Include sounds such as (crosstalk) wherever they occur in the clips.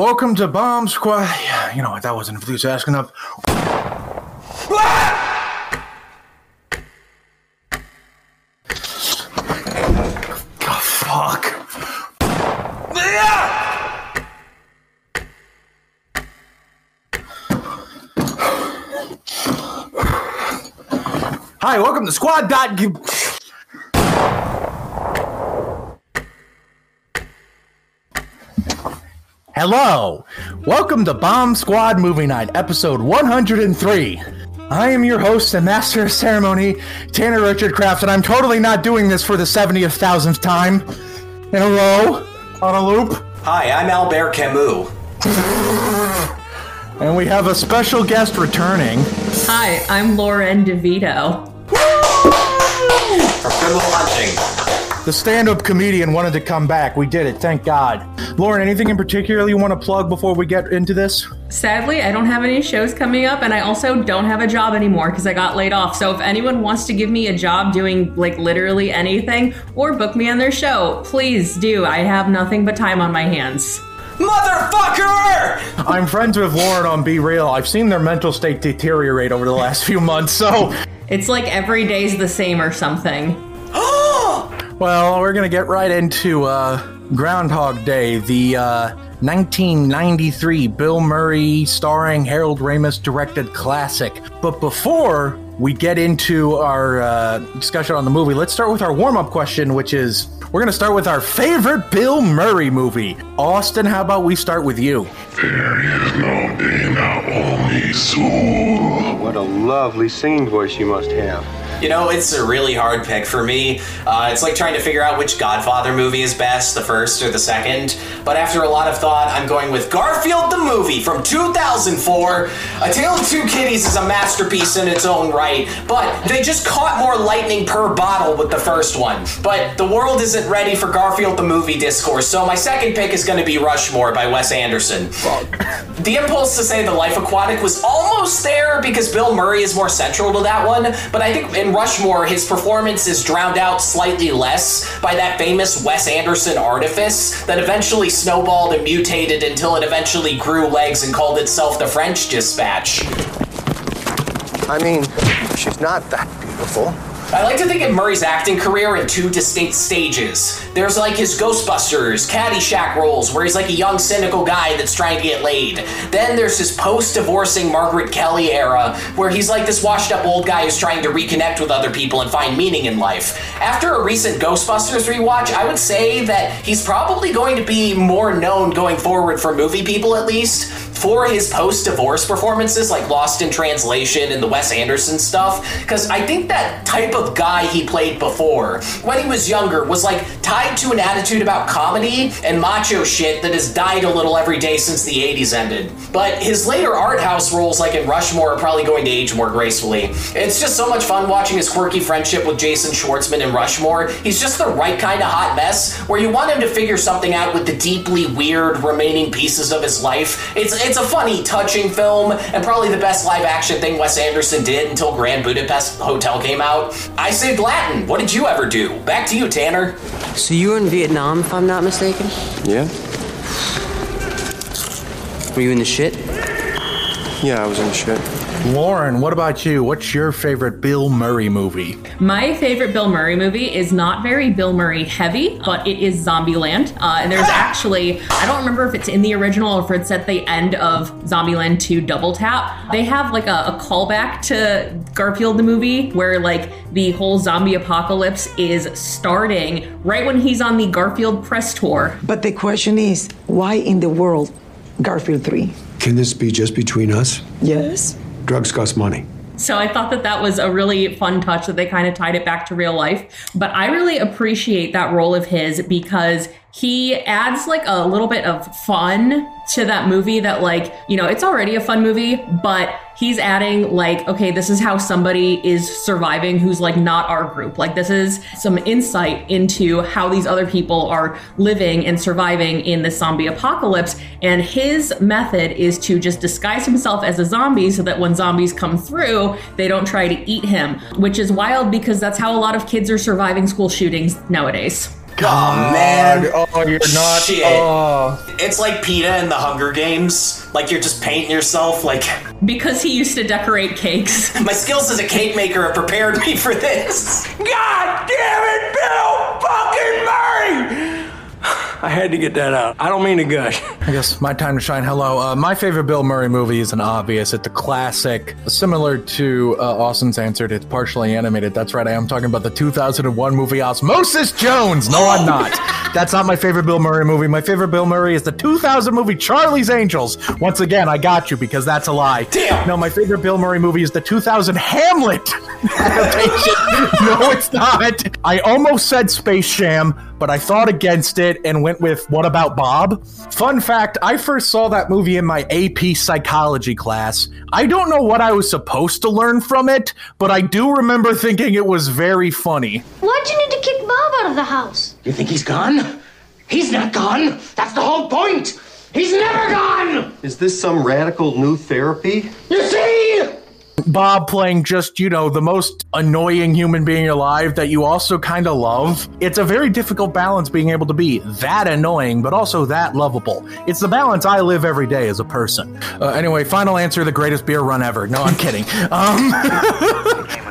Welcome to Bomb Squad. Yeah, you know what? That wasn't enthusiastic enough. Ah! Oh, fuck. Hi, welcome to Squad. Dot. Hello, welcome to Bomb Squad Movie Night, episode 103. I am your host and master of ceremony, Tanner Richard Kraft, and I'm totally not doing this for the 70th thousandth time in a row on a loop. Hi, I'm Albert Camus. (laughs) And we have a special guest returning. Hi, I'm Lauren DeVito. From Good Will Hunting. The stand up comedian wanted to come back. We did it, thank God. Lauren, anything in particular you want to plug before we get into this? Sadly, I don't have any shows coming up, and I also don't have a job anymore because I got laid off. So if anyone wants to give me a job doing like literally anything or book me on their show, please do. I have nothing but time on my hands. Motherfucker! I'm friends with Lauren on BeReal. I've seen their mental state deteriorate over the last few months, so. It's like every day's the same or something. Well, we're going to get right into uh, Groundhog Day, the uh, 1993 Bill Murray starring Harold Ramis directed classic. But before we get into our uh, discussion on the movie, let's start with our warm up question, which is we're going to start with our favorite Bill Murray movie. Austin, how about we start with you? There is no day now, only soon. What a lovely singing voice you must have. You know, it's a really hard pick for me. Uh, it's like trying to figure out which Godfather movie is best, the first or the second. But after a lot of thought, I'm going with Garfield the movie from 2004. A Tale of Two Kitties is a masterpiece in its own right, but they just caught more lightning per bottle with the first one. But the world isn't ready for Garfield the movie discourse, so my second pick is going to be Rushmore by Wes Anderson. The impulse to say The Life Aquatic was almost there because Bill Murray is more central to that one, but I think in Rushmore, his performance is drowned out slightly less by that famous Wes Anderson artifice that eventually snowballed and mutated until it eventually grew legs and called itself the French Dispatch. I mean, she's not that beautiful. I like to think of Murray's acting career in two distinct stages. There's like his Ghostbusters, Caddyshack roles, where he's like a young, cynical guy that's trying to get laid. Then there's his post divorcing Margaret Kelley era, where he's like this washed up old guy who's trying to reconnect with other people and find meaning in life. After a recent Ghostbusters rewatch, I would say that he's probably going to be more known going forward for movie people at least for his post divorce performances, like Lost in Translation and the Wes Anderson stuff, because I think that type of guy he played before, when he was younger, was like tied to an attitude about comedy and macho shit that has died a little every day since the 80s ended. But his later art house roles, like in Rushmore, are probably going to age more gracefully. It's just so much fun watching his quirky friendship with Jason Schwartzman in Rushmore. He's just the right kind of hot mess where you want him to figure something out with the deeply weird remaining pieces of his life. It's it's a funny, touching film, and probably the best live action thing Wes Anderson did until Grand Budapest Hotel came out. I saved Latin. What did you ever do? Back to you, Tanner. So you were in Vietnam, if I'm not mistaken? Yeah? Were you in the shit? Yeah, I was in the shit. Lauren, what about you? What's your favorite Bill Murray movie? My favorite Bill Murray movie is not very Bill Murray heavy, but it is Zombieland. Uh, and there's actually, I don't remember if it's in the original or if it's at the end of Zombieland 2 Double Tap. They have like a, a callback to Garfield the movie where like the whole zombie apocalypse is starting right when he's on the Garfield press tour. But the question is, why in the world Garfield 3? Can this be just between us? Yes. Drugs cost money. So I thought that that was a really fun touch that they kind of tied it back to real life. But I really appreciate that role of his because he adds like a little bit of fun to that movie that like, you know, it's already a fun movie, but he's adding like, okay, this is how somebody is surviving who's like not our group. Like this is some insight into how these other people are living and surviving in the zombie apocalypse. And his method is to just disguise himself as a zombie so that when zombies come through, they don't try to eat him, which is wild because that's how a lot of kids are surviving school shootings nowadays. Oh man. Oh, you're not. Shit. Oh. It's like Peeta in the Hunger Games. Like you're just painting yourself. Like Because he used to decorate cakes. (laughs) my skills as a cake maker have prepared me for this. God damn it, Bill fucking Murray! (laughs) I had to get that out. I don't mean to gush. (laughs) I guess my time to shine. Hello. Uh, my favorite Bill Murray movie is an obvious. It's a classic, similar to uh, Austin's answered. It's partially animated. That's right. I am talking about the 2001 movie Osmosis Jones. No, I'm not. (laughs) That's not my favorite Bill Murray movie. My favorite Bill Murray is the 2000 movie Charlie's Angels. Once again, I got you because that's a lie. Damn. No, my favorite Bill Murray movie is the 2000 Hamlet adaptation. no, it's not. I almost said Space Jam, but I thought against it and went with What About Bob? Fun fact I first saw that movie in my AP psychology class. I don't know what I was supposed to learn from it, but I do remember thinking it was very funny. Why'd you need to kick Bob out of the house? You think he's gone? He's not gone. That's the whole point. He's never gone. Is this some radical new therapy? You see? Bob playing just, you know, the most annoying human being alive that you also kind of love. It's a very difficult balance being able to be that annoying, but also that lovable. It's the balance I live every day as a person. Uh, anyway, final answer the greatest beer run ever. No, I'm kidding. Um, (laughs)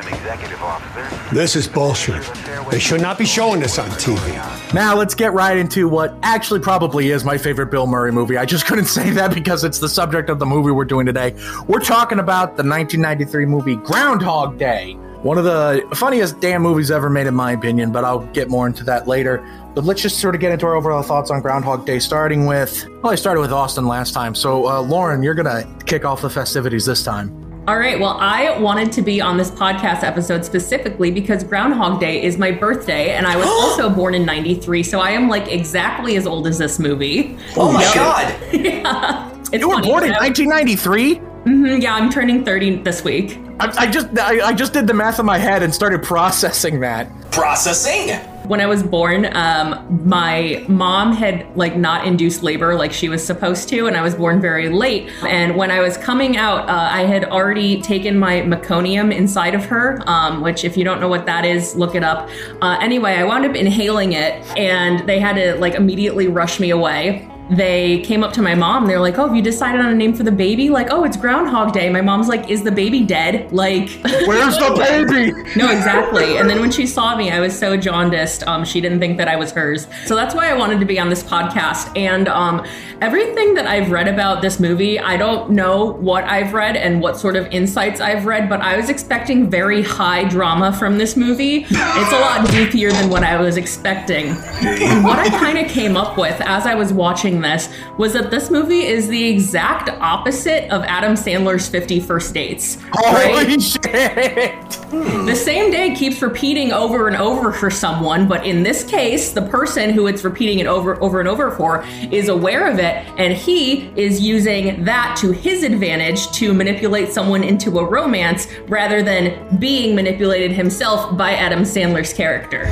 This is bullshit. They should not be showing this on TV. now let's get right into what actually probably is my favorite Bill Murray movie. I just (laughs) couldn't say that because it's the subject of the movie we're doing today. We're talking about the 1993 movie Groundhog Day. One of the funniest damn movies ever made, in my opinion, but I'll get more into that later. But let's just sort of get into our overall thoughts on Groundhog Day, starting with, well, I started with Austin last time. So, uh, Lauren, you're going to kick off the festivities this time. All right. Well, I wanted to be on this podcast episode specifically because Groundhog Day is my birthday, and I was (gasps) also born in '93, so I am like exactly as old as this movie. Oh my god. (laughs) yeah, it's You were funny, born in 1993? Mhm, yeah, I'm turning 30 this week. I, I just I, I just did the math in my head and started processing that. Processing. When I was born, um, my mom had like not induced labor like she was supposed to, and I was born very late. And when I was coming out, uh, I had already taken my meconium inside of her, um, which, if you don't know what that is, look it up. Uh, anyway, I wound up inhaling it, and they had to like immediately rush me away. They came up to my mom. They're like, "Oh, have you decided on a name for the baby?" Like, "Oh, it's Groundhog Day." My mom's like, "Is the baby dead?" Like, (laughs) Where's the baby? no, exactly. And then when she saw me, I was so jaundiced. Um, she didn't think that I was hers. So that's why I wanted to be on this podcast. And um, everything that I've read about this movie, I don't know what I've read and what sort of insights I've read, but I was expecting very high drama from this movie. It's a lot deeper than what I was expecting. And what I kind of came up with as I was watching this was that this movie is the exact opposite of Adam Sandler's 50 First Dates. right? Holy (laughs) shit! The same day keeps repeating over and over for someone, but in this case, the person who it's repeating it over over and over for is aware of it, and he is using that to his advantage to manipulate someone into a romance rather than being manipulated himself by Adam Sandler's character.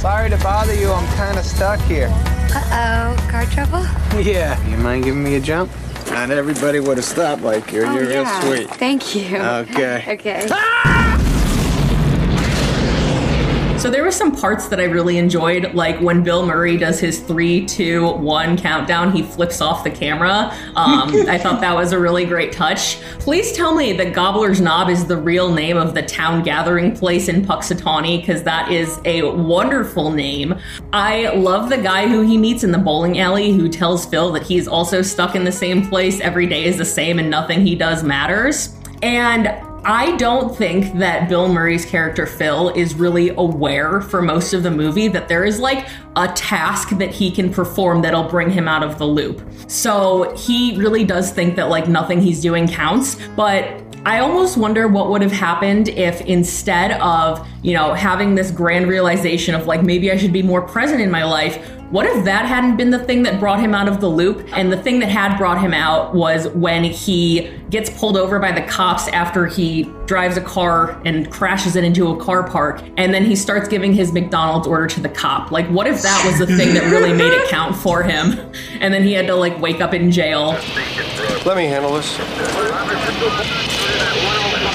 Sorry to bother you, I'm kind of stuck here. Uh-oh, car trouble? (laughs) Yeah. You mind giving me a jump? Not everybody would have stopped like you. Oh, You're real sweet. Thank you. Okay. (laughs) Okay. Ah! So there were some parts that I really enjoyed, like when Bill Murray does his three, two, one countdown, he flips off the camera. Um, (laughs) I thought that was a really great touch. Please tell me that Gobbler's Knob is the real name of the town gathering place in Punxsutawney, because that is a wonderful name. I love the guy who he meets in the bowling alley who tells Phil that he's also stuck in the same place. Every day is the same and nothing he does matters. And I don't think that Bill Murray's character Phil is really aware for most of the movie that there is like a task that he can perform that'll bring him out of the loop. So he really does think that like nothing he's doing counts, but I almost wonder what would have happened if instead of, you know, having this grand realization of like maybe I should be more present in my life, what if that hadn't been the thing that brought him out of the loop? And the thing that had brought him out was when he gets pulled over by the cops after he drives a car and crashes it into a car park. And then he starts giving his McDonald's order to the cop. Like, what if that was the thing that really made it count for him? (laughs) And then he had to, like, wake up in jail. Let me handle this.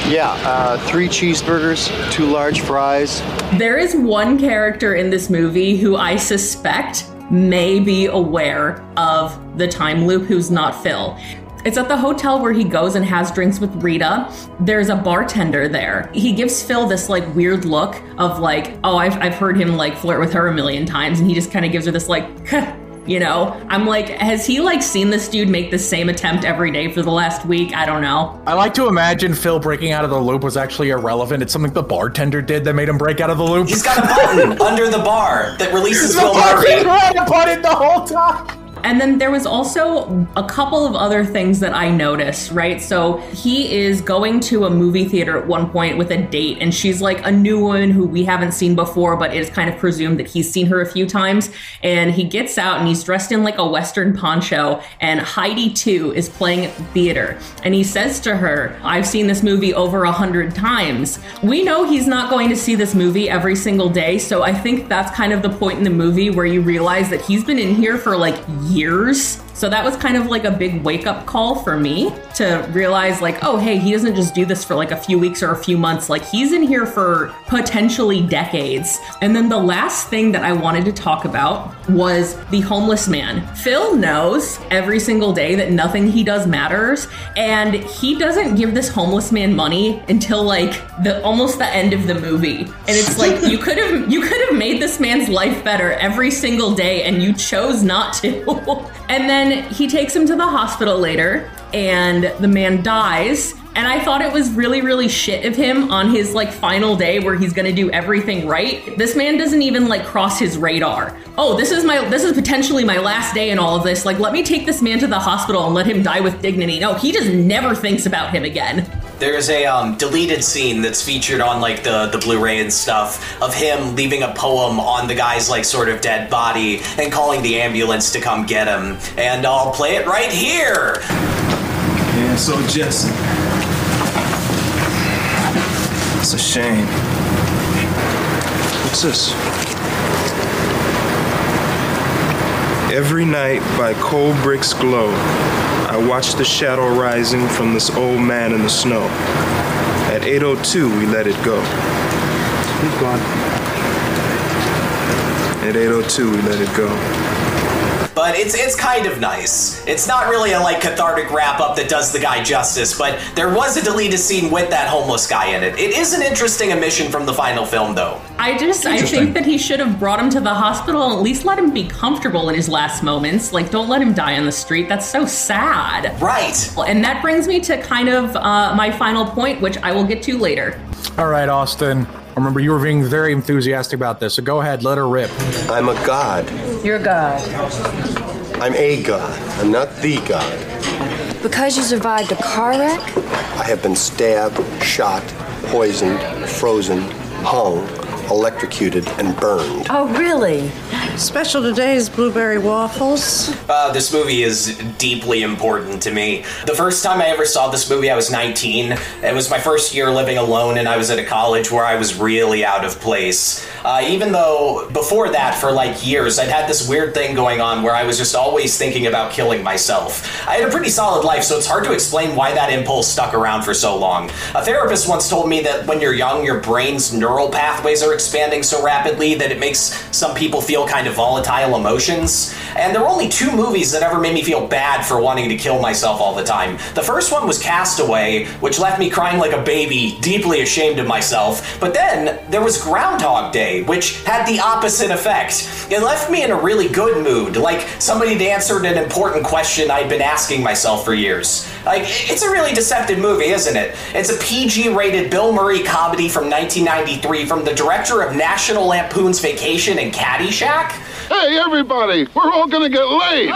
Yeah, uh, three cheeseburgers, two large fries. There is one character in this movie who I suspect may be aware of the time loop who's not Phil. It's at the hotel where he goes and has drinks with Rita. There's a bartender there. He gives Phil this like weird look of like, oh, I've, I've heard him like flirt with her a million times. And he just kind of gives her this like, (laughs) you know? I'm like, has he like seen this dude make the same attempt every day for the last week? I don't know. I like to imagine Phil breaking out of the loop was actually irrelevant. It's something the bartender did that made him break out of the loop. He's got a button (laughs) under the bar that releases the Bill Murray. bartender had a button the whole time. And then there was also a couple of other things that I noticed, right? So he is going to a movie theater at one point with a date, and she's like a new woman who we haven't seen before, but it is kind of presumed that he's seen her a few times. And he gets out and he's dressed in like a Western poncho, and Heidi II is playing at the theater. And he says to her, I've seen this movie over a hundred times. We know he's not going to see this movie every single day, so I think that's kind of the point in the movie where you realize that he's been in here for like years years. So that was kind of like a big wake up call for me to realize, like, oh, hey, he doesn't just do this for like a few weeks or a few months. Like, he's in here for potentially decades. And then the last thing that I wanted to talk about was the homeless man. Phil knows every single day that nothing he does matters. And he doesn't give this homeless man money until like the almost the end of the movie. And it's like, you could have you could have made this man's life better every single day and you chose not to. (laughs) and then he takes him to the hospital later and the man dies and I thought it was really, really shit of him on his like final day where he's gonna do everything right. This man doesn't even like cross his radar. Oh, this is my this is potentially my last day in all of this. Like, let me take this man to the hospital and let him die with dignity. No, he just never thinks about him again. There's a um, deleted scene that's featured on like the the Blu-ray and stuff of him leaving a poem on the guy's like sort of dead body and calling the ambulance to come get him. And I'll play it right here. Yeah, so Jesse. It's a shame. What's this? Every night by cold bricks glow, I watched the shadow rising from this old man in the snow. At 8.02, we let it go. He's gone. At 8.02, we let it go. But it's it's kind of nice. It's not really a like cathartic wrap up that does the guy justice, but there was a deleted scene with that homeless guy in it. It is an interesting omission from the final film though. I just I think that he should have brought him to the hospital and at least let him be comfortable in his last moments. Like don't let him die on the street. That's so sad. Right. And that brings me to kind of uh, my final point, which I will get to later. All right, Austin. I remember you were being very enthusiastic about this, so go ahead, let her rip. I'm a god. You're a God. I'm a god. I'm not the god. Because you survived a car wreck? I have been stabbed, shot, poisoned, frozen, hung, electrocuted, and burned. Oh, really? Special today is blueberry waffles. Uh, this movie is deeply important to me. The first time I ever saw this movie, I was 19. It was my first year living alone, and I was at a college where I was really out of place. Uh, even though before that, for like years, I'd had this weird thing going on where I was just always thinking about killing myself. I had a pretty solid life, so it's hard to explain why that impulse stuck around for so long. A therapist once told me that when you're young, your brain's neural pathways are expanding so rapidly that it makes some people feel kind of volatile emotions. And there were only two movies that ever made me feel bad for wanting to kill myself all the time. The first one was Castaway, which left me crying like a baby, deeply ashamed of myself. But then there was Groundhog Day, which had the opposite effect. It left me in a really good mood, like somebody had answered an important question I'd been asking myself for years. Like, it's a really deceptive movie, isn't it? It's a PG rated Bill Murray comedy from 1993 from the director of National Lampoon's Vacation and Caddyshack. Hey, everybody, we're all gonna get laid.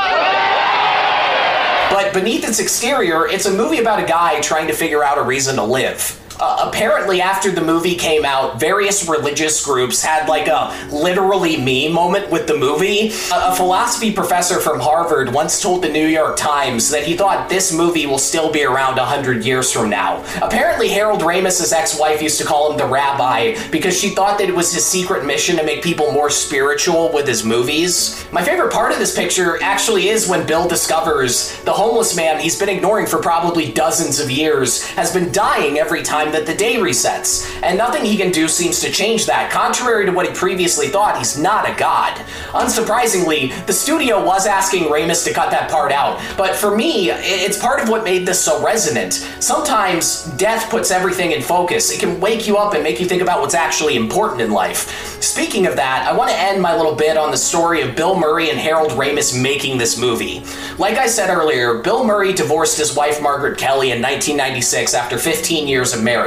But beneath its exterior, it's a movie about a guy trying to figure out a reason to live. Uh, apparently, after the movie came out, various religious groups had like a literally me moment with the movie. A, a philosophy professor from Harvard once told the New York Times that he thought this movie will still be around 100 years from now. Apparently, Harold Ramis' ex wife used to call him the rabbi because she thought that it was his secret mission to make people more spiritual with his movies. My favorite part of this picture actually is when Bill discovers the homeless man he's been ignoring for probably dozens of years has been dying every time time that the day resets, and nothing he can do seems to change that. Contrary to what he previously thought, he's not a god. Unsurprisingly, the studio was asking Ramis to cut that part out, but for me, it's part of what made this so resonant. Sometimes death puts everything in focus. It can wake you up and make you think about what's actually important in life. Speaking of that, I want to end my little bit on the story of Bill Murray and Harold Ramis making this movie. Like I said earlier, Bill Murray divorced his wife Margaret Kelley in 1996 after 15 years of marriage,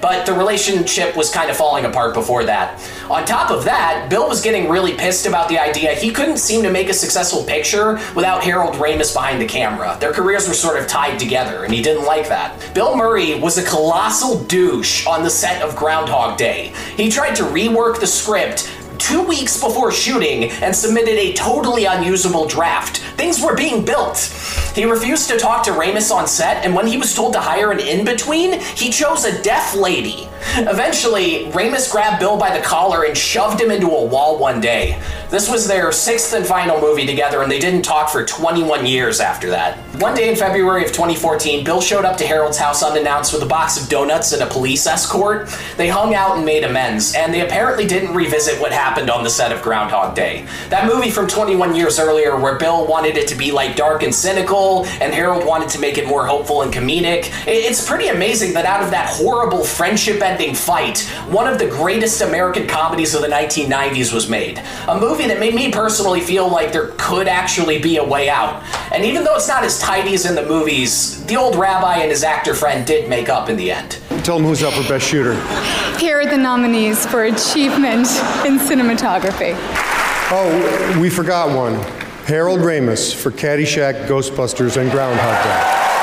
but the relationship was kind of falling apart before that. On top of that, Bill was getting really pissed about the idea he couldn't seem to make a successful picture without Harold Ramis behind the camera. Their careers were sort of tied together, and he didn't like that. Bill Murray was a colossal douche on the set of Groundhog Day. He tried to rework the script two weeks before shooting and submitted a totally unusable draft. Things were being built. He refused to talk to Ramis on set, and when he was told to hire an in between, he chose a deaf lady. Eventually, Ramis grabbed Bill by the collar and shoved him into a wall one day. This was their sixth and final movie together, and they didn't talk for 21 years after that. One day in February of 2014, Bill showed up to Harold's house unannounced with a box of donuts and a police escort. They hung out and made amends, and they apparently didn't revisit what happened on the set of Groundhog Day. That movie from 21 years earlier, where Bill wanted it to be like dark and cynical, and Harold wanted to make it more hopeful and comedic. It's pretty amazing that out of that horrible friendship ending fight, one of the greatest American comedies of the 1990s was made. A movie that made me personally feel like there could actually be a way out. And even though it's not as tidy as in the movies, the old rabbi and his actor friend did make up in the end. Tell them who's up for Best Shooter. Here are the nominees for achievement in cinematography. Oh, we forgot one. Harold Ramis for Caddyshack, Ghostbusters, and Groundhog Day.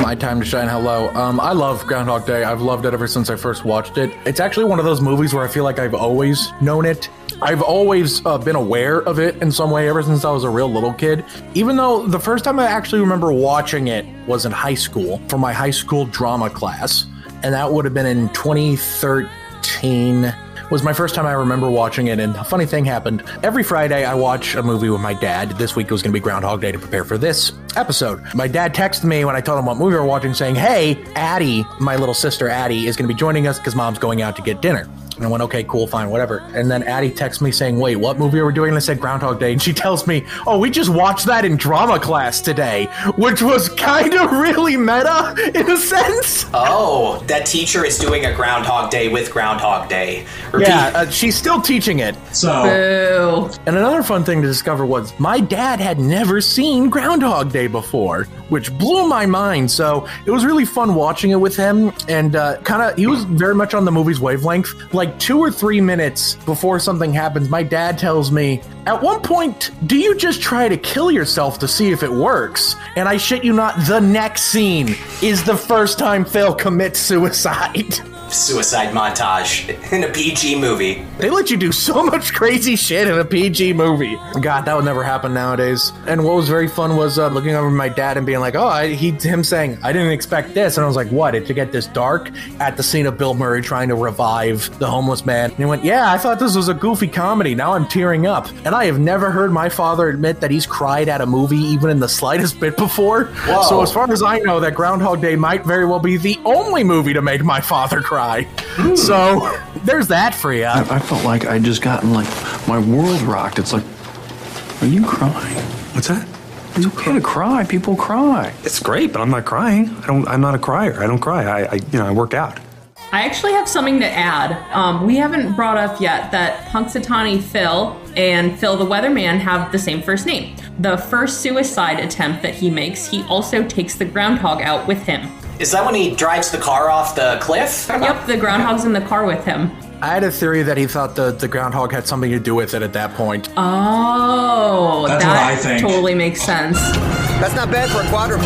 My time to shine. Hello. Um, I love Groundhog Day. I've loved it ever since I first watched it. It's actually one of those movies where I feel like I've always known it. I've always uh, been aware of it in some way ever since I was a real little kid. Even though the first time I actually remember watching it was in high school for my high school drama class, and that would have been in 2013 was my first time I remember watching it. And a funny thing happened. Every Friday, I watch a movie with my dad. This week it was going to be Groundhog Day to prepare for this episode. My dad texted me when I told him what movie we were watching, saying, Hey, Addie, my little sister Addie, is going to be joining us because mom's going out to get dinner. And I went, okay, cool, fine, whatever. And then Addie texts me saying, wait, what movie are we doing? And I said Groundhog Day. And she tells me, oh, we just watched that in drama class today, which was kind of really meta in a sense. Oh, that teacher is doing a Groundhog Day with Groundhog Day. Repeat. Yeah, uh, she's still teaching it. So, Boo. And another fun thing to discover was my dad had never seen Groundhog Day before, which blew my mind. So it was really fun watching it with him. And uh, kind of, he was very much on the movie's wavelength. Like two or three minutes before something happens, my dad tells me, At one point, do you just try to kill yourself to see if it works? And I shit you not, the next scene is the first time Phil commits suicide. (laughs) suicide montage in a PG movie. They let you do so much crazy shit in a PG movie. God, that would never happen nowadays. And what was very fun was uh, looking over my dad and being like, "Oh, I, he," him saying, "I didn't expect this," and I was like, "What? It to get this dark?" At the scene of Bill Murray trying to revive the homeless man, and he went, "Yeah, I thought this was a goofy comedy. Now I'm tearing up." And I have never heard my father admit that he's cried at a movie even in the slightest bit before. Whoa. So as far as I know, that Groundhog Day might very well be the only movie to make my father cry. So (laughs) there's that for you. I, I felt like I'd just gotten like my world rocked. It's like, are you crying? What's that? It's okay to cry. People cry. It's great, but I'm not crying. I don't. I'm not a crier. I don't cry. I, I you know, I work out. I actually have something to add. Um, we haven't brought up yet that Punxsutawney Phil and Phil the Weatherman have the same first name. The first suicide attempt that he makes, he also takes the groundhog out with him. Is that when he drives the car off the cliff? (laughs) Yep, the groundhog's in the car with him. I had a theory that he thought the, the groundhog had something to do with it at that point. Oh, That's that what I think. totally makes sense. That's not bad for a quadruped.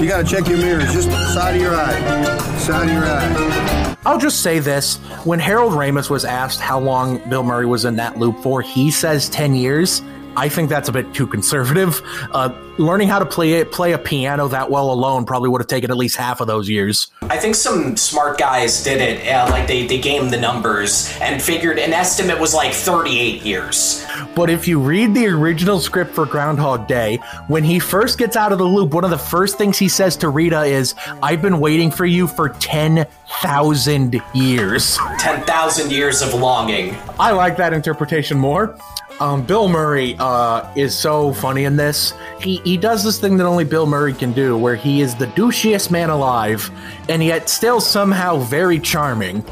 You gotta check your mirrors. Just side of your eye. Side of your eye. I'll just say this. When Harold Ramis was asked how long Bill Murray was in that loop for, he says 10 years. I think that's a bit too conservative. Uh, learning how to play it, play a piano that well alone probably would have taken at least half of those years. I think some smart guys did it. Uh, like they, they gamed the numbers and figured an estimate was like 38 years. But if you read the original script for Groundhog Day, when he first gets out of the loop, one of the first things he says to Rita is, I've been waiting for you for 10,000 years. 10,000 years of longing. I like that interpretation more. Um, Bill Murray uh, is so funny in this. He, he does this thing that only Bill Murray can do, where he is the douchiest man alive, and yet still somehow very charming.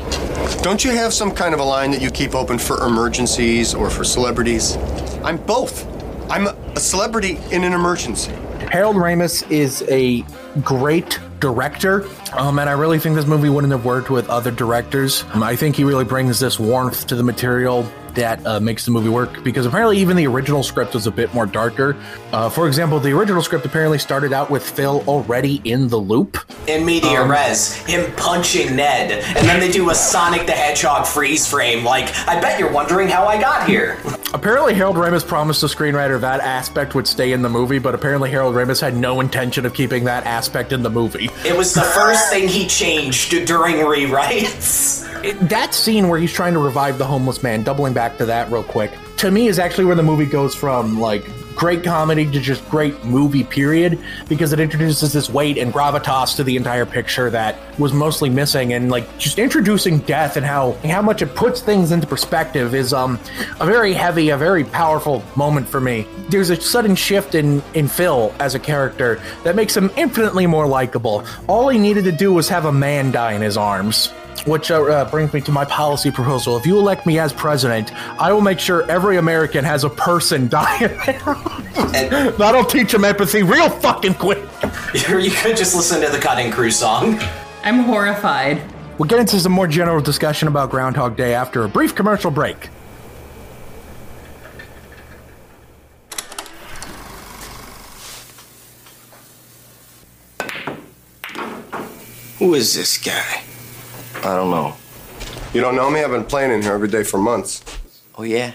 Don't you have some kind of a line that you keep open for emergencies or for celebrities? I'm both. I'm a celebrity in an emergency. Harold Ramis is a great director, um, and I really think this movie wouldn't have worked with other directors. Um, I think he really brings this warmth to the material that uh, makes the movie work because apparently even the original script was a bit more darker. Uh, for example, the original script apparently started out with Phil already in the loop. In media Um, res, him punching Ned, and then they do a Sonic the Hedgehog freeze frame. Like, I bet you're wondering how I got here. Apparently, Harold Ramis promised the screenwriter that aspect would stay in the movie, but apparently, Harold Ramis had no intention of keeping that aspect in the movie. It was the first thing he changed during rewrites. (laughs) It- that scene where he's trying to revive the homeless man, doubling back to that real quick, to me is actually where the movie goes from like great comedy to just great movie period because it introduces this weight and gravitas to the entire picture that was mostly missing and like just introducing death and how how much it puts things into perspective is um a very heavy a very powerful moment for me. There's a sudden shift in in Phil as a character that makes him infinitely more likable. All he needed to do was have a man die in his arms which uh, uh, brings me to my policy proposal. If you elect me as president, I will make sure every American has a person die. and, (laughs) That'll teach them empathy real fucking quick. You could just listen to the Cutting Crew song. I'm horrified. We'll get into some more general discussion about Groundhog Day after a brief commercial break. Who is this guy? I don't know. You don't know me? I've been playing in here every day for months. Oh, yeah?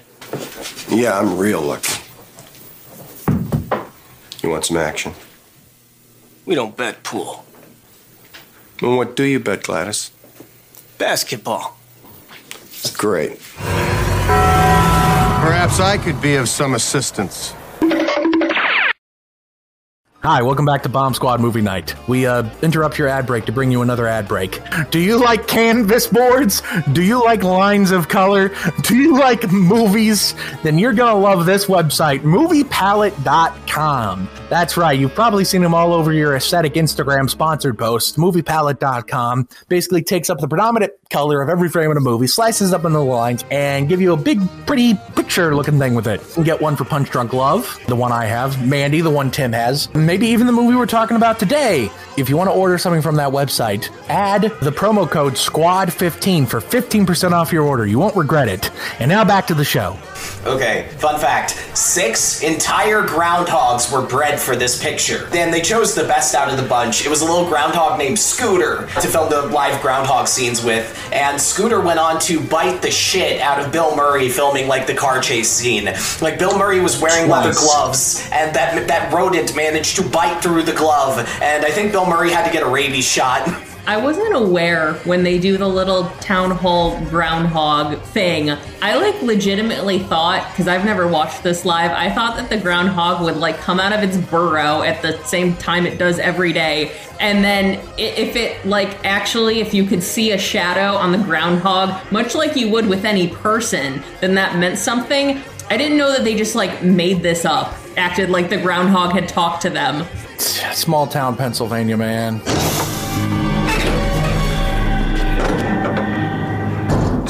Yeah, I'm real lucky. You want some action? We don't bet pool. Well, what do you bet, Gladys? Basketball. Great. Perhaps I could be of some assistance. Hi, welcome back to Bomb Squad Movie Night. We uh, interrupt your ad break to bring you another ad break. Do you like canvas boards? Do you like lines of color? Do you like movies? Then you're gonna love this website, moviepalette.com. That's right, you've probably seen them all over your aesthetic Instagram sponsored posts. Moviepalette.com basically takes up the predominant color of every frame in a movie, slices up into the lines, and give you a big, pretty picture looking thing with it. You can get one for Punch Drunk Love, the one I have, Mandy, the one Tim has, maybe even the movie we're talking about today. If you want to order something from that website, add the promo code SQUAD15 for 15% off your order. You won't regret it. And now back to the show. Okay, fun fact six entire groundhogs were bred for this picture. Then they chose the best out of the bunch. It was a little groundhog named Scooter to film the live groundhog scenes with, and Scooter went on to bite the shit out of Bill Murray filming like the car chase scene. Like Bill Murray was wearing leather gloves, and that that rodent managed to bite through the glove, and I think Bill Murray had to get a rabies shot. (laughs) I wasn't aware when they do the little town hall groundhog thing. I like legitimately thought, because I've never watched this live, I thought that the groundhog would like come out of its burrow at the same time it does every day. And then if it like actually, if you could see a shadow on the groundhog, much like you would with any person, then that meant something. I didn't know that they just like made this up, acted like the groundhog had talked to them. Small town Pennsylvania, man.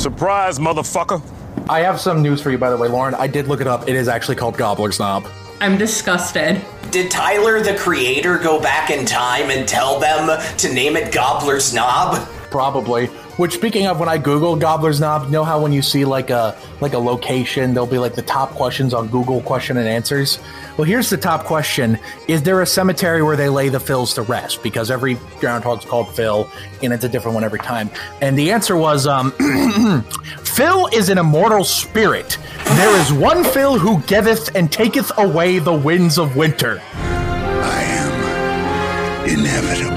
Surprise, motherfucker. I have some news for you, by the way, Lauren. I did look it up. It is actually called Gobbler's Knob. I'm disgusted. Did Tyler, the creator, go back in time and tell them to name it Gobbler's Knob? Probably. Which, speaking of, when I Google Gobbler's Knob, you know how when you see like a like a location, there'll be like the top questions on Google question and answers. Well, here's the top question: Is there a cemetery where they lay the Phils to rest? Because every groundhog's called Phil, and it's a different one every time. And the answer was, um, (clears throat) Phil is an immortal spirit. There is one Phil who giveth and taketh away the winds of winter. I am inevitable.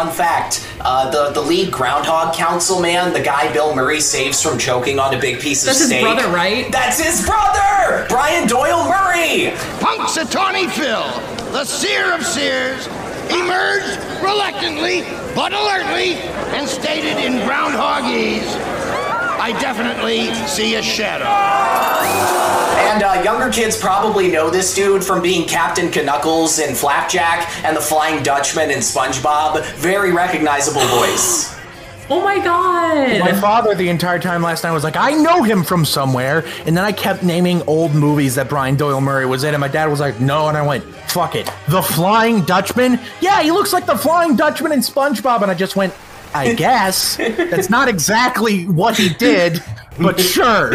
Fun fact uh, the the lead Groundhog Council man, the guy Bill Murray saves from choking on a big piece That's of his brother, right? That's his brother, Brian Doyle Murray. Punxsutawney Phil, the seer of seers, emerged reluctantly but alertly and stated in groundhogese, I definitely see a shadow. And uh, younger kids probably know this dude from being Captain Knuckles in Flapjack and the Flying Dutchman in SpongeBob. Very recognizable voice. (gasps) Oh my god! My father, the entire time last night, was like, I know him from somewhere. And then I kept naming old movies that Brian Doyle Murray was in. And my dad was like, no. And I went, fuck it. The Flying Dutchman? Yeah, he looks like the Flying Dutchman in SpongeBob. And I just went, I guess. (laughs) That's not exactly what he did, but (laughs) sure.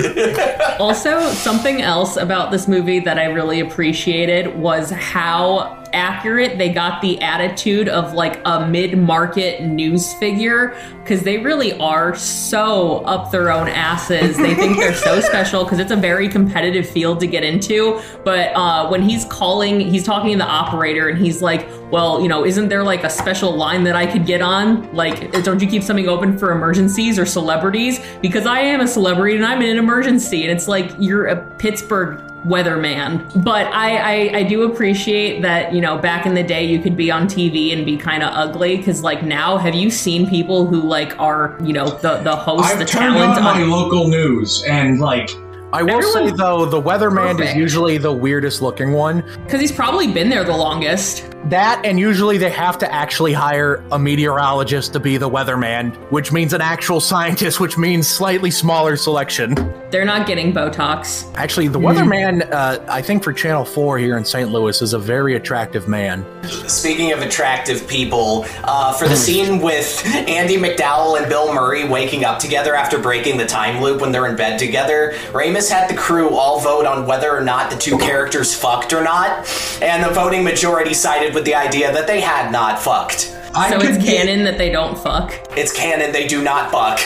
also, something else about this movie that I really appreciated was how accurate they got the attitude of like a mid-market news figure because they really are so up their own asses. They think they're so (laughs) special because it's a very competitive field to get into. But uh, when he's calling he's talking to the operator and he's like well you know isn't there like a special line that i could get on? Like don't you keep something open for emergencies or celebrities? Because i am a celebrity and i'm in an emergency. And it's like you're a pittsburgh weatherman. But I, I, I do appreciate that, you know, back in the day you could be on TV and be kind of ugly. Cause like now, have you seen people who like are, you know, the, the host, I've the turned talent on my on- local news and like I will say though, the weatherman is usually the weirdest looking one. Cause he's probably been there the longest. That and usually they have to actually hire a meteorologist to be the weatherman, which means an actual scientist, which means slightly smaller selection. They're not getting Botox. Actually, the weatherman, uh, I think for Channel Four here in St. Louis, is a very attractive man. Speaking of attractive people, uh, for the scene with Andie MacDowell and Bill Murray waking up together after breaking the time loop when they're in bed together, Ramis had the crew all vote on whether or not the two characters fucked or not, and the voting majority sided with the idea that they had not fucked. so it's canon that they don't fuck. It's canon they do not fuck.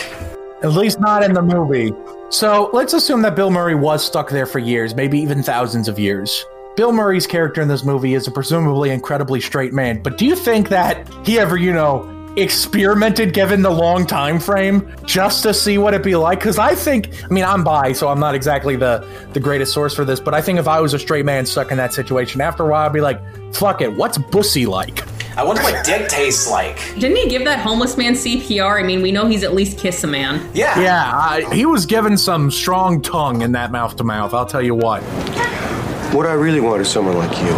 At least not in the movie. So let's assume that Bill Murray was stuck there for years, maybe even thousands of years. Bill Murray's character in this movie is a presumably incredibly straight man, but do you think that he ever, you know, experimented given the long time frame just to see what it'd be like? Because I think, I mean, I'm bi, so I'm not exactly the the greatest source for this, but I think if I was a straight man stuck in that situation, after a while, I'd be like, fuck it, what's bussy like? I wonder what dick tastes like. Didn't he give that homeless man CPR? I mean, we know he's at least kiss a man. Yeah. Yeah, I, he was given some strong tongue in that mouth to mouth, I'll tell you what. What I really want is someone like you.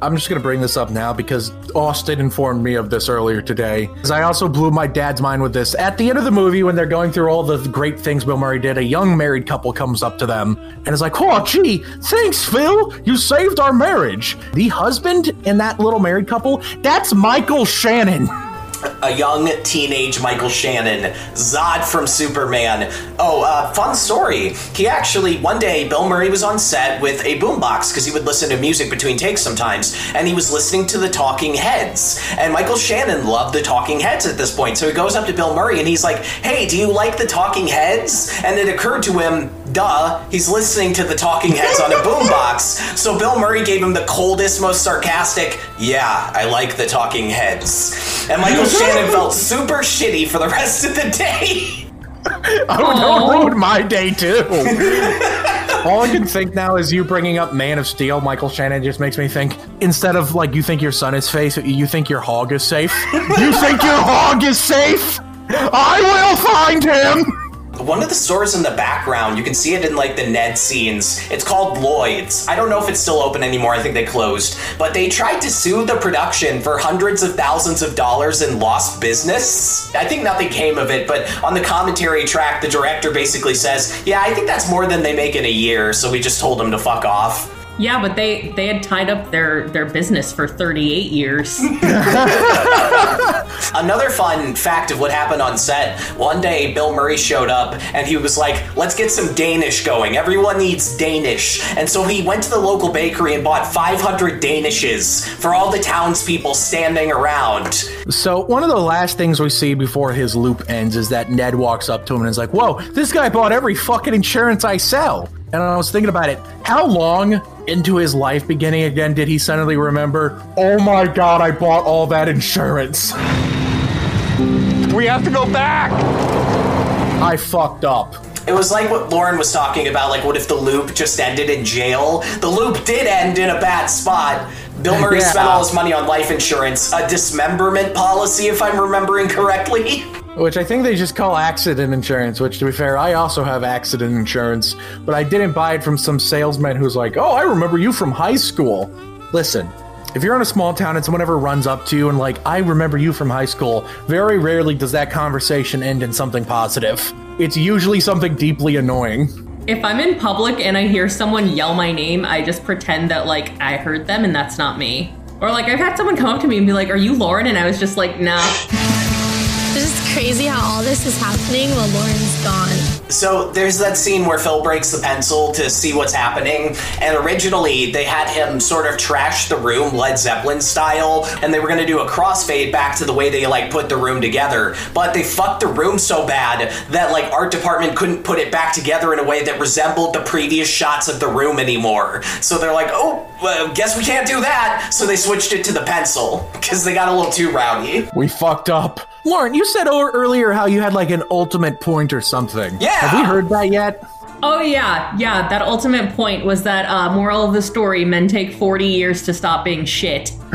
I'm just going to bring this up now because Austin informed me of this earlier today. I also blew my dad's mind with this. At the end of the movie, when they're going through all the great things Bill Murray did, a young married couple comes up to them and is like, Oh, gee, thanks, Phil. You saved our marriage. The husband in that little married couple, that's Michael Shannon. (laughs) a young teenage Michael Shannon, Zod from Superman. Oh, uh, fun story. He actually, one day, Bill Murray was on set with a boombox because he would listen to music between takes sometimes, and he was listening to the Talking Heads. And Michael Shannon loved the Talking Heads at this point, so he goes up to Bill Murray and he's like, Hey, do you like the Talking Heads? And it occurred to him, duh, he's listening to the Talking Heads on a boombox. So Bill Murray gave him the coldest, most sarcastic, Yeah, I like the Talking Heads. And Michael (laughs) Shannon felt super shitty for the rest of the day. (laughs) Oh, don't ruin my day, too. (laughs) All I can think now is you bringing up Man of Steel. Michael Shannon just makes me think instead of like you think your son is safe, you think your hog is safe. you think your hog is safe? I will find him. One of the stores in the background, you can see it in like the Ned scenes. It's called Lloyd's. I don't know if it's still open anymore. I think they closed. But they tried to sue the production for hundreds of thousands of dollars in lost business. I think nothing came of it, but on the commentary track, the director basically says, Yeah, I think that's more than they make in a year, so we just told them to fuck off. Yeah, but they they had tied up their their business for 38 years. (laughs) Another fun fact of what happened on set one day, Bill Murray showed up and he was like, Let's get some Danish going. Everyone needs Danish. And so he went to the local bakery and bought 500 Danishes for all the townspeople standing around. So one of the last things we see before his loop ends is that Ned walks up to him and is like, "Whoa, this guy bought every fucking insurance I sell." And I was thinking about it. How long into his life beginning again did he suddenly remember, "Oh my god, I bought all that insurance." We have to go back. I fucked up. It was like what Lauren was talking about. Like, what if the loop just ended in jail? The loop did end in a bad spot. Bill Murray (laughs) Yeah. spent all his money on life insurance, a dismemberment policy, if I'm remembering correctly. (laughs) Which I think they just call accident insurance, which to be fair, I also have accident insurance, but I didn't buy it from some salesman who's like, oh, I remember you from high school. Listen, if you're in a small town and someone ever runs up to you and like, I remember you from high school, very rarely does that conversation end in something positive. It's usually something deeply annoying. If I'm in public and I hear someone yell my name, I just pretend that like I heard them and that's not me. Or like I've had someone come up to me and be like, "Are you Lauren?" and I was just like, "Nah." Crazy how all this is happening while Lauren's gone. So there's that scene where Phil breaks the pencil to see what's happening, and originally they had him sort of trash the room Led Zeppelin style, and they were gonna do a crossfade back to the way they like put the room together. But they fucked the room so bad that like art department couldn't put it back together in a way that resembled the previous shots of the room anymore. So they're like, oh, well, guess we can't do that. So they switched it to the pencil because they got a little too rowdy. We fucked up. Lauren, you said o- earlier how you had like an ultimate point or something. Yeah. Have we heard that yet? Oh yeah, yeah. That ultimate point was that uh, moral of the story: men take 40 years to stop being shit. (laughs)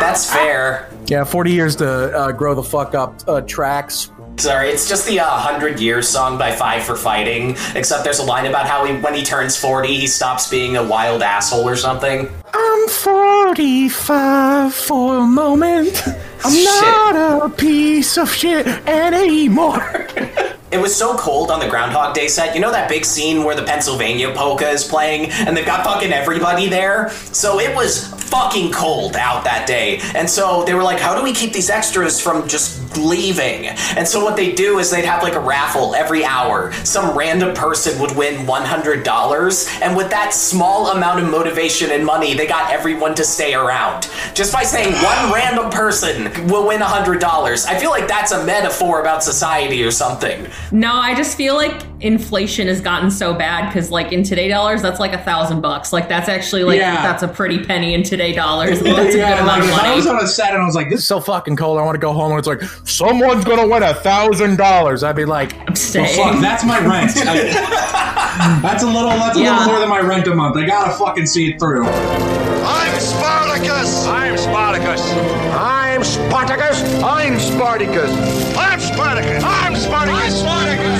That's fair. Yeah, 40 years to uh, grow the fuck up uh, tracks. Sorry, it's just the uh, 100 Years song by Five for Fighting, except there's a line about how he, when he turns 40, he stops being a wild asshole or something. I'm 45 for a moment. I'm not a piece of shit anymore. (laughs) It was so cold on the Groundhog Day set. You know that big scene where the Pennsylvania polka is playing and they've got fucking everybody there? So it was fucking cold out that day. And so they were like, how do we keep these extras from just leaving? And so what they do is they'd have like a raffle every hour. Some random person would win $100. And with that small amount of motivation and money, they got everyone to stay around. Just by saying one (sighs) random person will win $100. I feel like that's a metaphor about society or something. No, I just feel like inflation has gotten so bad because, like, in today dollars, that's like a thousand bucks. Like, that's actually like Yeah. that's a pretty penny in today dollars. Like, (laughs) that's a Yeah, good amount like, of if I was on a set and I was like, It's so fucking cold. I want to go home and it's like, someone's gonna win a thousand dollars. I'd be like, well, fuck, that's my rent. (laughs) I- that's a little. That's a Yeah. little more than my rent a month. I gotta fucking see it through. I'm Spartacus. I'm Spartacus. I'm Spartacus. I'm Spartacus. I'm Spartacus. I'm Spartacus. I'm Oh,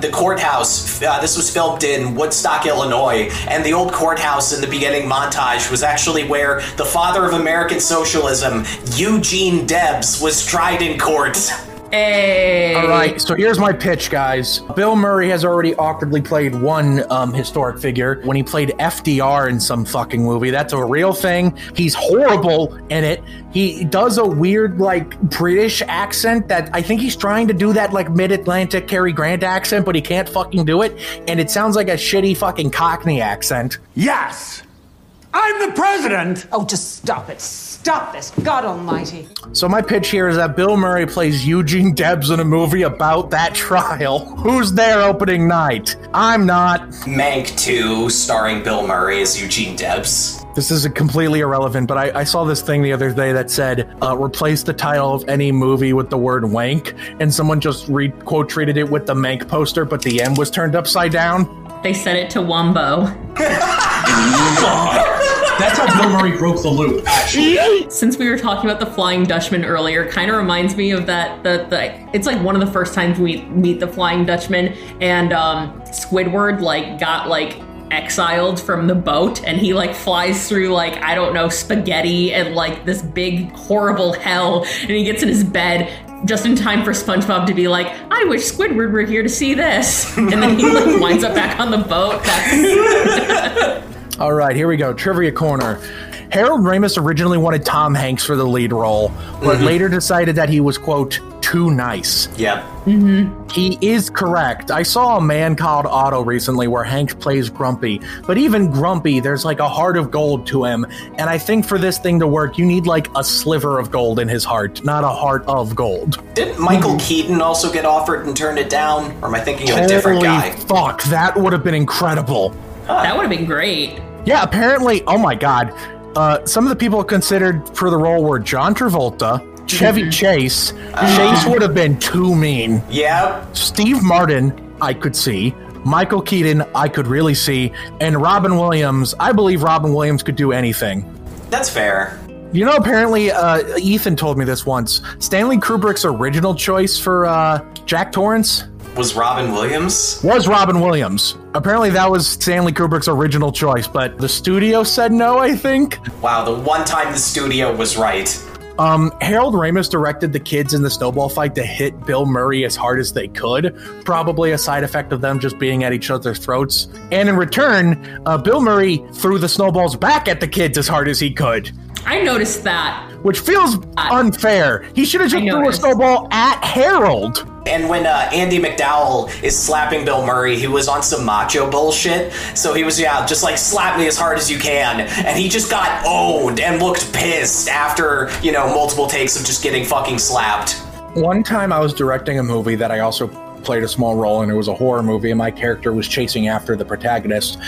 the courthouse. Uh, this was filmed in Woodstock, Illinois, and the old courthouse in the beginning montage was actually where the father of American socialism, Eugene Debs, was tried in court. (laughs) Hey. All right, so here's my pitch, guys. Bill Murray has already awkwardly played one um, historic figure when he played FDR in some fucking movie. That's a real thing. He's horrible in it. He does a weird, like, British accent that I think he's trying to do that, like, mid Atlantic Cary Grant accent, but he can't fucking do it. And it sounds like a shitty fucking Cockney accent. Yes! I'm the president! Oh, just stop it. Stop this. God almighty. So my pitch here is that Bill Murray plays Eugene Debs in a movie about that trial. (laughs) Who's there opening night? I'm not. Mank 2, starring Bill Murray as Eugene Debs. This is completely irrelevant, but I, I saw this thing the other day that said uh, replace the title of any movie with the word wank, and someone just re- quote treated it with the Mank poster, but the M was turned upside down. They set it to Wumbo. (laughs) (laughs) That's how Bill Murray broke the loop. Actually, Since we were talking about the Flying Dutchman earlier, kind of reminds me of that. The, the it's like one of the first times we meet the Flying Dutchman, and um, Squidward like got like exiled from the boat, and he like flies through like I don't know spaghetti and like this big horrible hell, and he gets in his bed. Just in time for SpongeBob to be like, "I wish Squidward were here to see this," (laughs) and then he like winds up back on the boat. That's (laughs) All right, here we go. Trivia corner. Harold Ramis originally wanted Tom Hanks for the lead role, but Mhm. later decided that he was, quote, too nice. Yep. Mm-hmm. He is correct. I saw a man called Otto recently where Hanks plays Grumpy, but even Grumpy, there's like a heart of gold to him. And I think for this thing to work, you need like a sliver of gold in his heart, not a heart of gold. Didn't Michael Keaton also get offered and turned it down? Or am I thinking of a different guy? fuck, that would have been incredible. that would have been great. Yeah, apparently, oh my god. Uh, some of the people considered for the role were John Travolta, Chevy Chase. Chase would have been too mean. Yep. Steve Martin, I could see. Michael Keaton, I could really see. And Robin Williams, I believe Robin Williams could do anything. That's fair. You know, apparently, uh, Ethan told me this once. Stanley Kubrick's original choice for uh, Jack Torrance Was Robin Williams? was Robin Williams. Apparently, that was Stanley Kubrick's original choice, but the studio said no, I think. Wow, the one time the studio was right. Um, Harold Ramis directed the kids in the snowball fight to hit Bill Murray as hard as they could, probably a side effect of them just being at each other's throats. And in return, uh, Bill Murray threw the snowballs back at the kids as hard as he could, I noticed that. which feels unfair. He should have just threw a snowball at Harold. And when uh, Andie MacDowell is slapping Bill Murray, he was on some macho bullshit. So he was, yeah, just like slap me as hard as you can. And he just got owned and looked pissed after, you know, multiple takes of just getting fucking slapped. One time I was directing a movie that I also played a small role and It was a horror movie, and my character was chasing after the protagonist.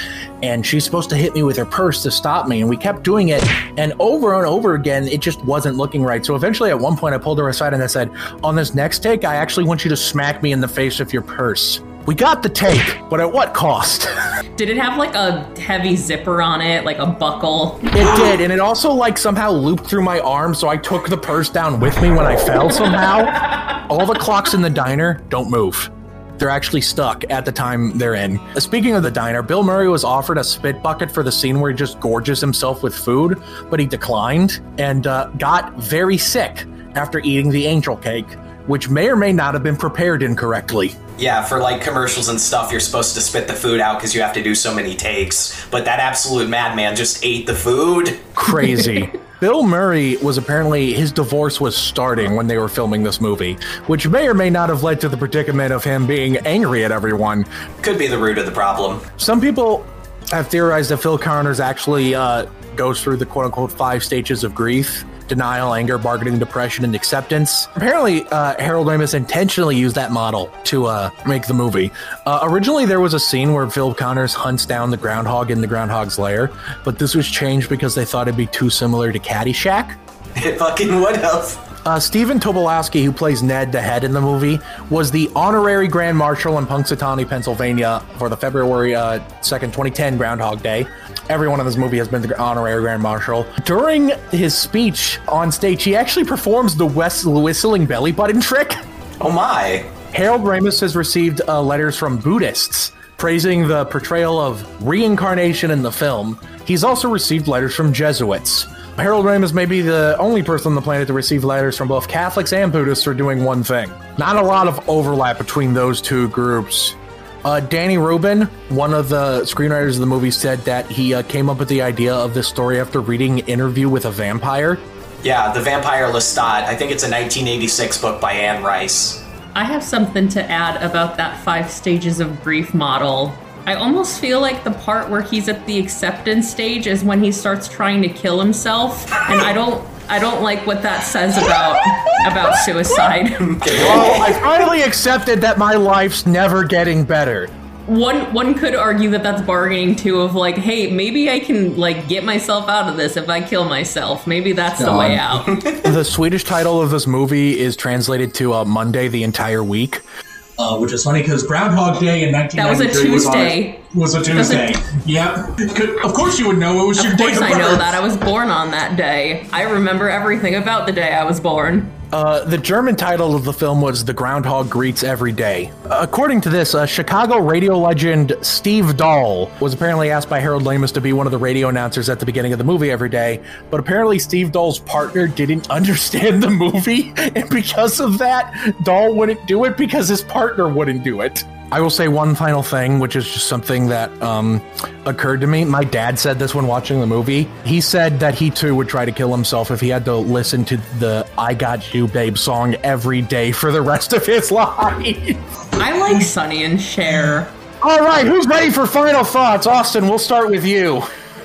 And she's supposed to hit me with her purse to stop me, and we kept doing it. And over and over again, it just wasn't looking right. So eventually, at one point, I pulled her aside and I said, On this next take, I actually want you to smack me in the face with your purse. We got the take, but at what cost? (laughs) Did it have like a heavy zipper on it, like a buckle? It did, and it also like somehow looped through my arm, so I took the purse down with me when I fell somehow. (laughs) All the clocks in the diner don't move. They're actually stuck at the time they're in. Speaking of the diner, Bill Murray was offered a spit bucket for the scene where he just gorges himself with food, but he declined and uh, got very sick after eating the angel cake, which may or may not have been prepared incorrectly. Yeah, for like commercials and stuff, you're supposed to spit the food out because you have to do so many takes. But that absolute madman just ate the food. crazy. (laughs) Bill Murray was apparently his divorce was starting when they were filming this movie, which may or may not have led to the predicament of him being angry at everyone. Could be the root of the problem. Some people have theorized that Phil Connors actually uh, goes through the quote unquote five stages of grief denial, anger, bargaining, depression, and acceptance. Apparently, uh, Harold Ramis intentionally used that model to uh, make the movie. Uh, originally, there was a scene where Phil Connors hunts down the groundhog in the groundhog's lair, but this was changed because they thought it'd be too similar to Caddyshack. It (laughs) fucking would have. Uh, Stephen Tobolowsky, who plays Ned the Head in the movie, was the honorary Grand Marshal in Punxsutawney, Pennsylvania for the February uh, 2nd, 2010 Groundhog Day. Everyone in this movie has been the honorary Grand Marshal. During his speech on stage, he actually performs the West whistling belly button trick. Oh my. Harold Ramis has received uh, letters from Buddhists praising the portrayal of reincarnation in the film. He's also received letters from Jesuits. Harold Ramis may be the only person on the planet to receive letters from both Catholics and Buddhists for doing one thing. Not a lot of overlap between those two groups. Uh, Danny Rubin, one of the screenwriters of the movie, said that he uh, came up with the idea of this story after reading Interview with a Vampire. Yeah, The Vampire Lestat. I think it's a 1986 book by Anne Rice. I have something to add about that five stages of grief model. I almost feel like the part where he's at the acceptance stage is when he starts trying to kill himself, and I don't I don't like what that says about about suicide. (laughs) Well, I finally accepted that my life's never getting better. one one could argue that that's bargaining too of like, hey, maybe I can like get myself out of this if I kill myself. Maybe that's the way out. (laughs) the Swedish title of this movie is translated to uh, Monday the entire week. Uh, which is funny because Groundhog Day in That was a 1993 was, on- Tuesday. was a That's (laughs) a- Tuesday. yep. Of course you would know. It was your day. Of course I know that. I was born on that day. I remember everything about the day I was born. Uh, the German title of the film was The Groundhog Greets Every Day. According to this, uh, Chicago radio legend Steve Dahl was apparently asked by Harold Ramis to be one of the radio announcers at the beginning of the movie every day, but apparently Steve Dahl's partner didn't (laughs) understand the movie, and because of that, Dahl wouldn't do it because his partner wouldn't do it. I will say one final thing, which is just something that um, occurred to me. My dad said this when watching the movie. He said that he too would try to kill himself if he had to listen to the I Got You Babe song every day for the rest of his (laughs) life. I like Sonny and Cher. All right, who's ready for final thoughts? Austin, we'll start with you.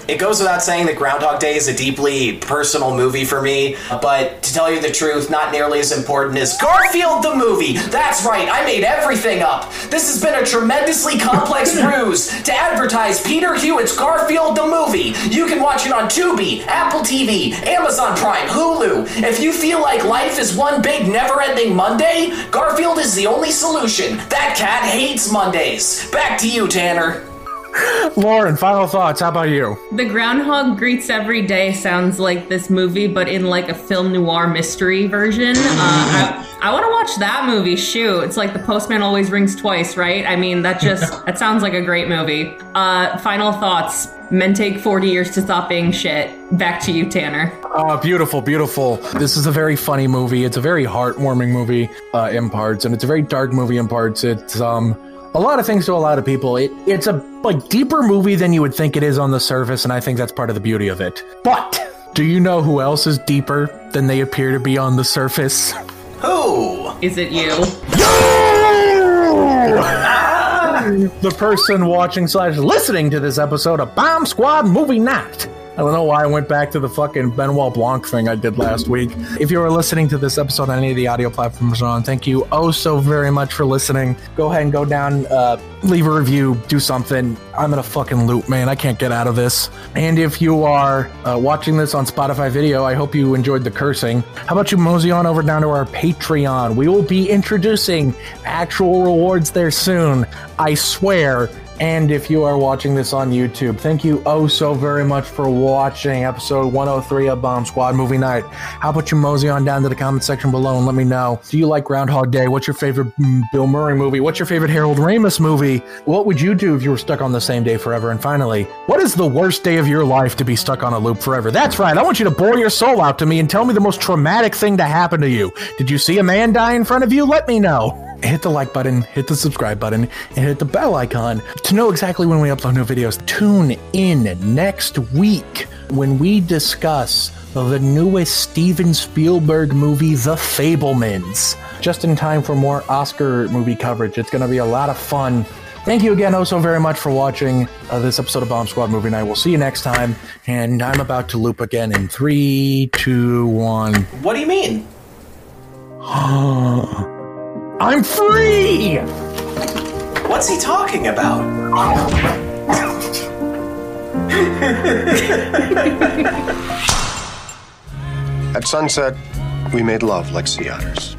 It goes without saying that Groundhog Day is a deeply personal movie for me, but to tell you the truth, not nearly as important as Garfield the movie. That's right, I made everything up. This has been a tremendously complex (laughs) ruse to advertise Peter Hewitt's Garfield the movie. You can watch it on Tubi, Apple TV, Amazon Prime, Hulu. If you feel like life is one big never-ending Monday, Garfield is the only solution. That cat hates Mondays. Back to you, Tanner. (laughs) Lauren, final thoughts. How about you? The Groundhog Greets Every Day sounds like this movie, but in like a film noir mystery version. Uh, I, I want to watch that movie. Shoot, it's like The Postman Always Rings Twice, right? I mean, that just (laughs) that sounds like a great movie. Uh, final thoughts. Men take 40 years to stop being shit. Back to you, Tanner. Oh, beautiful, beautiful. This is a very funny movie. It's a very heartwarming movie uh, in parts, and it's a very dark movie in parts. It's um a lot of things to a lot of people. It it's a like deeper movie than you would think it is on the surface, and I think that's part of the beauty of it. But do you know who else is deeper than they appear to be on the surface? Who? Is it you? (laughs) the person watching slash listening to this episode of Bomb Squad Movie Night. I don't know why I went back to the fucking Benoit Blanc thing I did last week. If you are listening to this episode on any of the audio platforms on, thank you oh so very much for listening. Go ahead and go down, uh, leave a review, do something. I'm in a fucking loop, man. I can't get out of this. And if you are uh, watching this on Spotify video, I hope you enjoyed the cursing. How about you mosey on over down to our Patreon? We will be introducing actual rewards there soon. I swear. And if you are watching this on YouTube, thank you oh so very much for watching episode 103 of Bomb Squad Movie Night. How about you mosey on down to the comment section below and let me know. Do you like Groundhog Day? What's your favorite mm, Bill Murray movie? What's your favorite Harold Ramis movie? What would you do if you were stuck on the same day forever? And finally, what is the worst day of your life to be stuck on a loop forever? That's right. I want you to bore your soul out to me and tell me the most traumatic thing to happen to you. Did you see a man die in front of you? Let me know hit the like button, hit the subscribe button, and hit the bell icon to know exactly when we upload new videos. Tune in next week when we discuss the newest Steven Spielberg movie, The Fabelmans. Just in time for more Oscar movie coverage. It's going to be a lot of fun. Thank you again, oh so very much for watching uh, this episode of Bomb Squad Movie Night. We'll see you next time. And I'm about to loop again in three, two, one. What do you mean? (gasps) (gasps) I'm free! What's he talking about? At sunset, we made love like sea otters.